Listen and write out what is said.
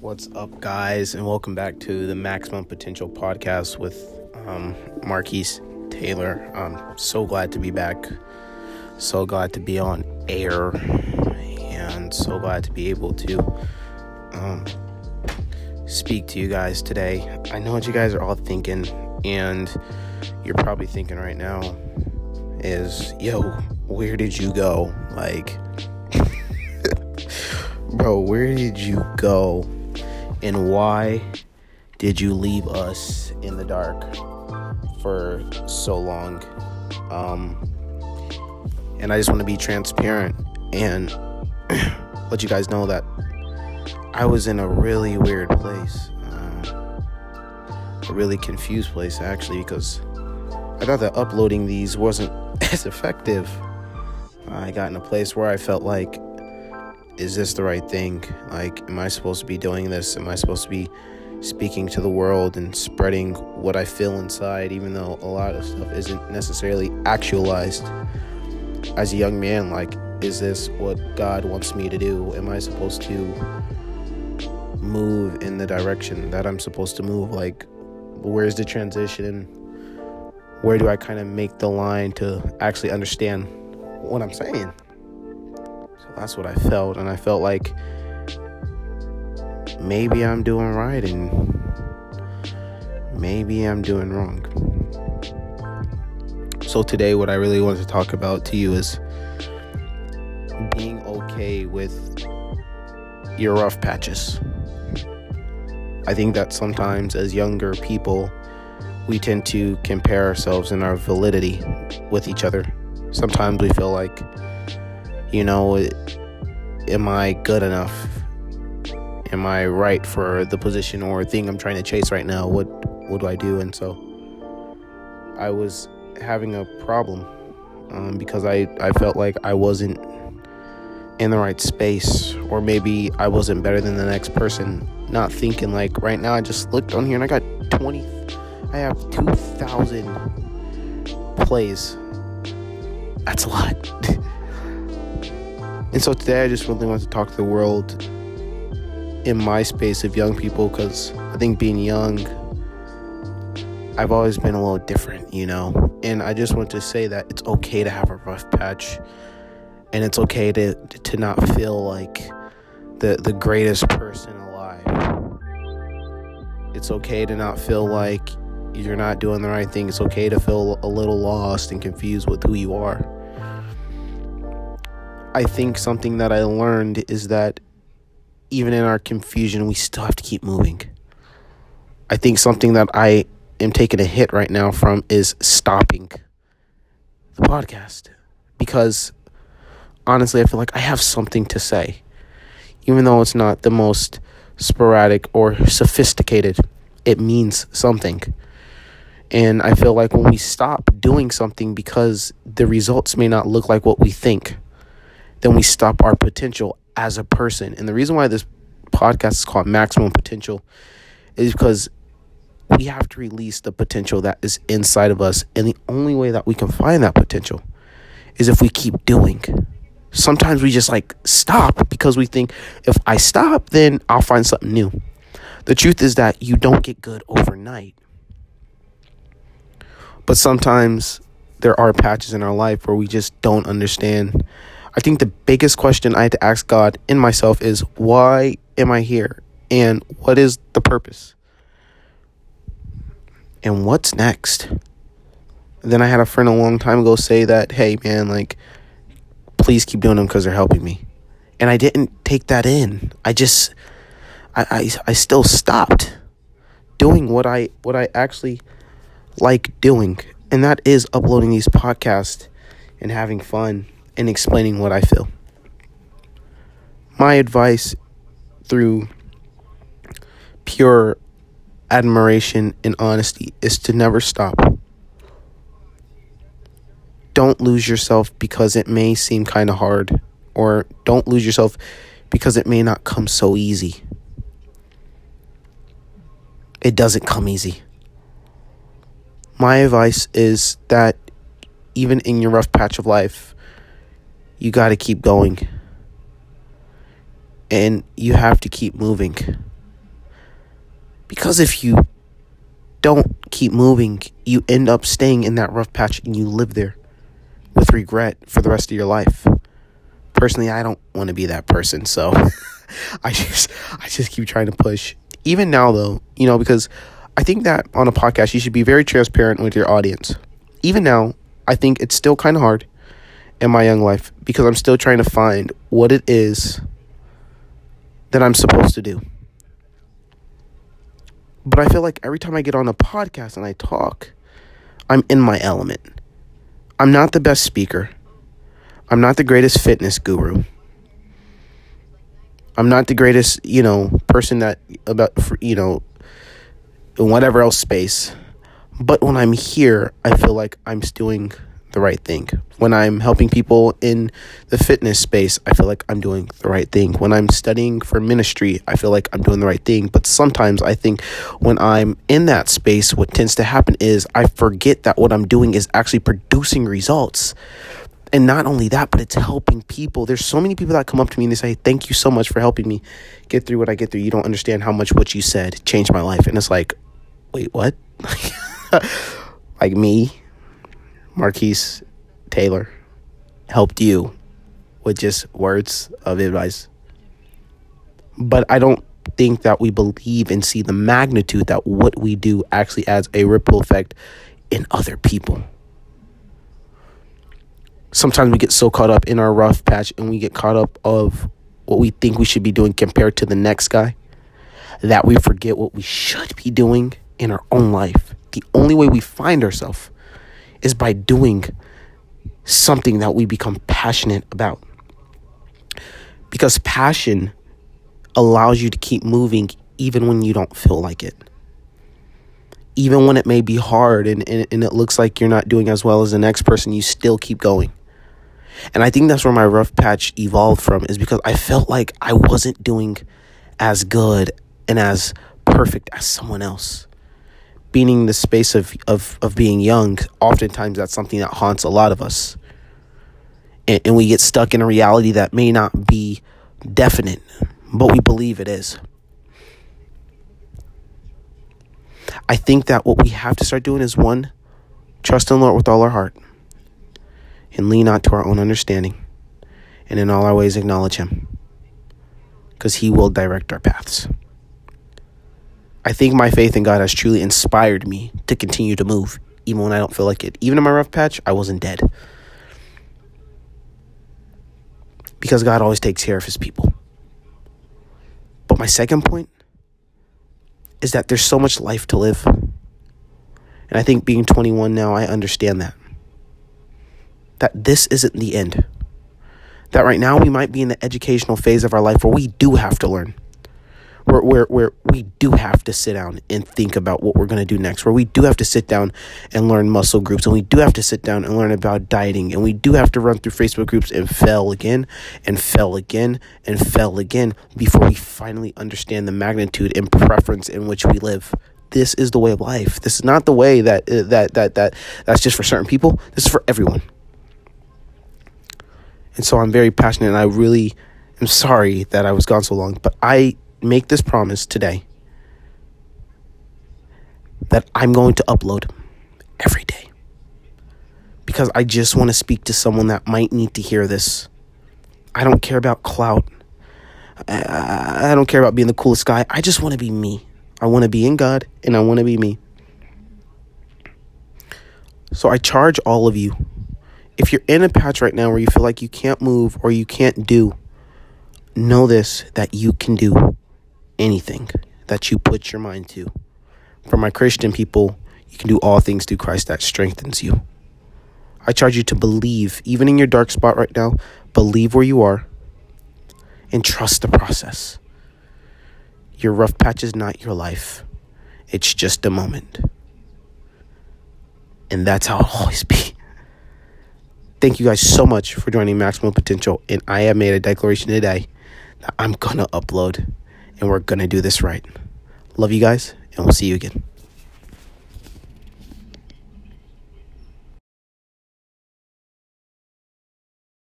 What's up, guys, and welcome back to the Maximum Potential podcast with um, Marquise Taylor. I'm so glad to be back. So glad to be on air, and so glad to be able to um, speak to you guys today. I know what you guys are all thinking, and you're probably thinking right now is, yo, where did you go? Like, bro, where did you go? And why did you leave us in the dark for so long? Um, and I just want to be transparent and let you guys know that I was in a really weird place, uh, a really confused place actually, because I thought that uploading these wasn't as effective. I got in a place where I felt like, is this the right thing? Like, am I supposed to be doing this? Am I supposed to be speaking to the world and spreading what I feel inside, even though a lot of stuff isn't necessarily actualized? As a young man, like, is this what God wants me to do? Am I supposed to move in the direction that I'm supposed to move? Like, where's the transition? Where do I kind of make the line to actually understand what I'm saying? That's what I felt, and I felt like maybe I'm doing right and maybe I'm doing wrong. So today, what I really want to talk about to you is being okay with your rough patches. I think that sometimes as younger people, we tend to compare ourselves and our validity with each other. Sometimes we feel like, you know, am I good enough? Am I right for the position or thing I'm trying to chase right now? What what do I do? And so I was having a problem um, because I, I felt like I wasn't in the right space or maybe I wasn't better than the next person. Not thinking like right now I just looked on here and I got 20 I have 2,000 plays. That's a lot. and so today I just really want to talk to the world in my space of young people because I think being young, I've always been a little different, you know? And I just want to say that it's okay to have a rough patch and it's okay to, to not feel like the, the greatest person alive. It's okay to not feel like you're not doing the right thing. It's okay to feel a little lost and confused with who you are. I think something that I learned is that even in our confusion, we still have to keep moving. I think something that I am taking a hit right now from is stopping the podcast because honestly, I feel like I have something to say, even though it's not the most sporadic or sophisticated. It means something. And I feel like when we stop doing something because the results may not look like what we think, then we stop our potential as a person. And the reason why this podcast is called Maximum Potential is because we have to release the potential that is inside of us. And the only way that we can find that potential is if we keep doing. Sometimes we just like stop because we think if I stop, then I'll find something new. The truth is that you don't get good overnight. But sometimes there are patches in our life where we just don't understand. I think the biggest question I had to ask God in myself is why am I here? And what is the purpose? And what's next? then I had a friend a long time ago say that, hey man, like, please keep doing them because they're helping me. And I didn't take that in. I just, I, I, I still stopped doing what I, what I actually like doing, and that is uploading these podcasts and having fun and explaining what I feel. My advice through pure admiration and honesty is to never stop. Don't lose yourself because it may seem kind of hard, or don't lose yourself because it may not come so easy. It doesn't come easy my advice is that even in your rough patch of life, you got to keep going. And you have to keep moving. Because if you don't keep moving, you end up staying in that rough patch and you live there with regret for the rest of your life. Personally, I don't want to be that person, so I just I just keep trying to push. Even now though, you know, because I think that on a podcast you should be very transparent with your audience. Even now, I think it's still kind of hard in my young life because I'm still trying to find what it is that I'm supposed to do. But I feel like every time I get on a podcast and I talk, I'm in my element. I'm not the best speaker. I'm not the greatest fitness guru. I'm not the greatest, you know, person that about you know whatever else space. But when I'm here, I feel like I'm doing the right thing. When I'm helping people in the fitness space, I feel like I'm doing the right thing. When I'm studying for ministry, I feel like I'm doing the right thing. But sometimes I think when I'm in that space, what tends to happen is I forget that what I'm doing is actually producing results. And not only that, but it's helping people. There's so many people that come up to me and they say, Thank you so much for helping me get through what I get through. You don't understand how much what you said changed my life. And it's like, Wait, what? like me Marquise Taylor helped you with just words of advice. But I don't think that we believe and see the magnitude that what we do actually adds a ripple effect in other people. Sometimes we get so caught up in our rough patch and we get caught up of what we think we should be doing compared to the next guy that we forget what we should be doing in our own life. The only way we find ourselves is by doing something that we become passionate about. Because passion allows you to keep moving even when you don't feel like it. Even when it may be hard and, and, and it looks like you're not doing as well as the next person, you still keep going. And I think that's where my rough patch evolved from, is because I felt like I wasn't doing as good and as perfect as someone else being in the space of, of, of being young, oftentimes that's something that haunts a lot of us. And, and we get stuck in a reality that may not be definite, but we believe it is. I think that what we have to start doing is one, trust in the Lord with all our heart and lean not to our own understanding, and in all our ways acknowledge Him because He will direct our paths. I think my faith in God has truly inspired me to continue to move, even when I don't feel like it. Even in my rough patch, I wasn't dead. Because God always takes care of his people. But my second point is that there's so much life to live. And I think being 21 now, I understand that. That this isn't the end. That right now we might be in the educational phase of our life where we do have to learn where, where, where we do have to sit down and think about what we're going to do next, where we do have to sit down and learn muscle groups, and we do have to sit down and learn about dieting, and we do have to run through Facebook groups and fail again, and fail again, and fail again before we finally understand the magnitude and preference in which we live. This is the way of life. This is not the way that uh, that that that that's just for certain people. This is for everyone. And so I'm very passionate, and I really am sorry that I was gone so long, but I make this promise today that I'm going to upload every day. Because I just want to speak to someone that might need to hear this. I don't care about clout. I, I don't care about being the coolest guy. I just want to be me. I want to be in God and I want to be me. So I charge all of you. If you're in a patch right now where you feel like you can't move or you can't do, know this that you can do anything that you put your mind to. For my Christian people, you can do all things through Christ that strengthens you. I charge you to believe, even in your dark spot right now, believe where you are and trust the process. Your rough patch is not your life, it's just a moment. And that's how it'll always be. Thank you guys so much for joining Maximum Potential. And I have made a declaration today that I'm going to upload and we're going to do this right. Love you guys, and we'll see you again.